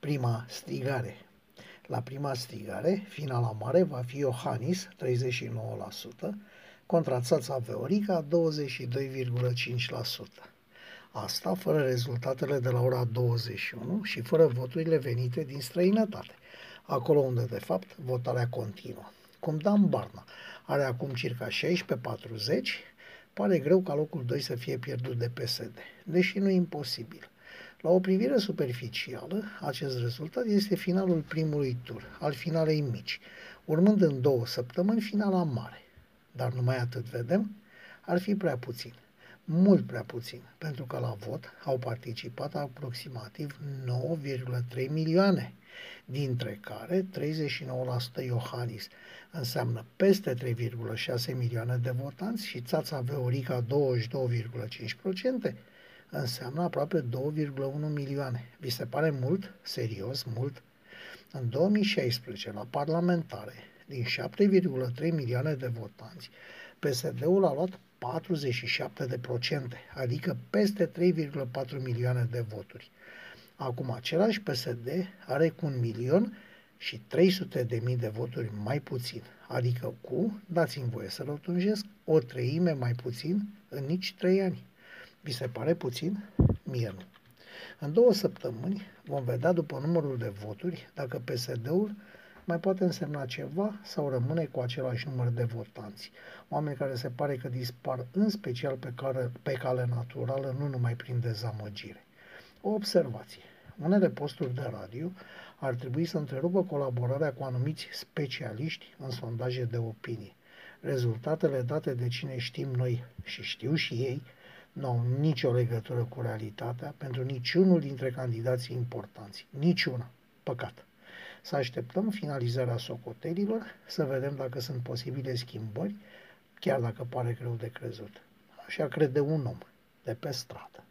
Prima strigare La prima strigare, finala mare va fi Iohannis, 39%, contra Țața Veorica, 22,5%. Asta fără rezultatele de la ora 21 și fără voturile venite din străinătate, acolo unde, de fapt, votarea continuă. Cum Dan Barna are acum circa 16-40, pare greu ca locul 2 să fie pierdut de PSD, deși nu e imposibil. La o privire superficială, acest rezultat este finalul primului tur, al finalei mici, urmând în două săptămâni finala mare. Dar numai atât vedem, ar fi prea puțin mult prea puțin, pentru că la vot au participat aproximativ 9,3 milioane, dintre care 39% Iohannis înseamnă peste 3,6 milioane de votanți și Țața Veorica 22,5% înseamnă aproape 2,1 milioane. Vi se pare mult? Serios, mult? În 2016, la parlamentare, din 7,3 milioane de votanți, PSD-ul a luat 47%, adică peste 3,4 milioane de voturi. Acum, același PSD are cu un milion și 300 de mii de voturi mai puțin, adică cu, dați-mi voie să rotunjesc, o treime mai puțin în nici trei ani. Vi se pare puțin? Mie nu. În două săptămâni vom vedea după numărul de voturi dacă PSD-ul mai poate însemna ceva sau rămâne cu același număr de votanți. Oameni care se pare că dispar în special pe, care, pe cale naturală, nu numai prin dezamăgire. O observație. Unele posturi de radio ar trebui să întrerupă colaborarea cu anumiți specialiști în sondaje de opinie. Rezultatele date de cine știm noi și știu și ei nu au nicio legătură cu realitatea pentru niciunul dintre candidații importanți. Niciuna. Păcat. Să așteptăm finalizarea socotelilor, să vedem dacă sunt posibile schimbări, chiar dacă pare greu de crezut. Așa crede un om de pe stradă.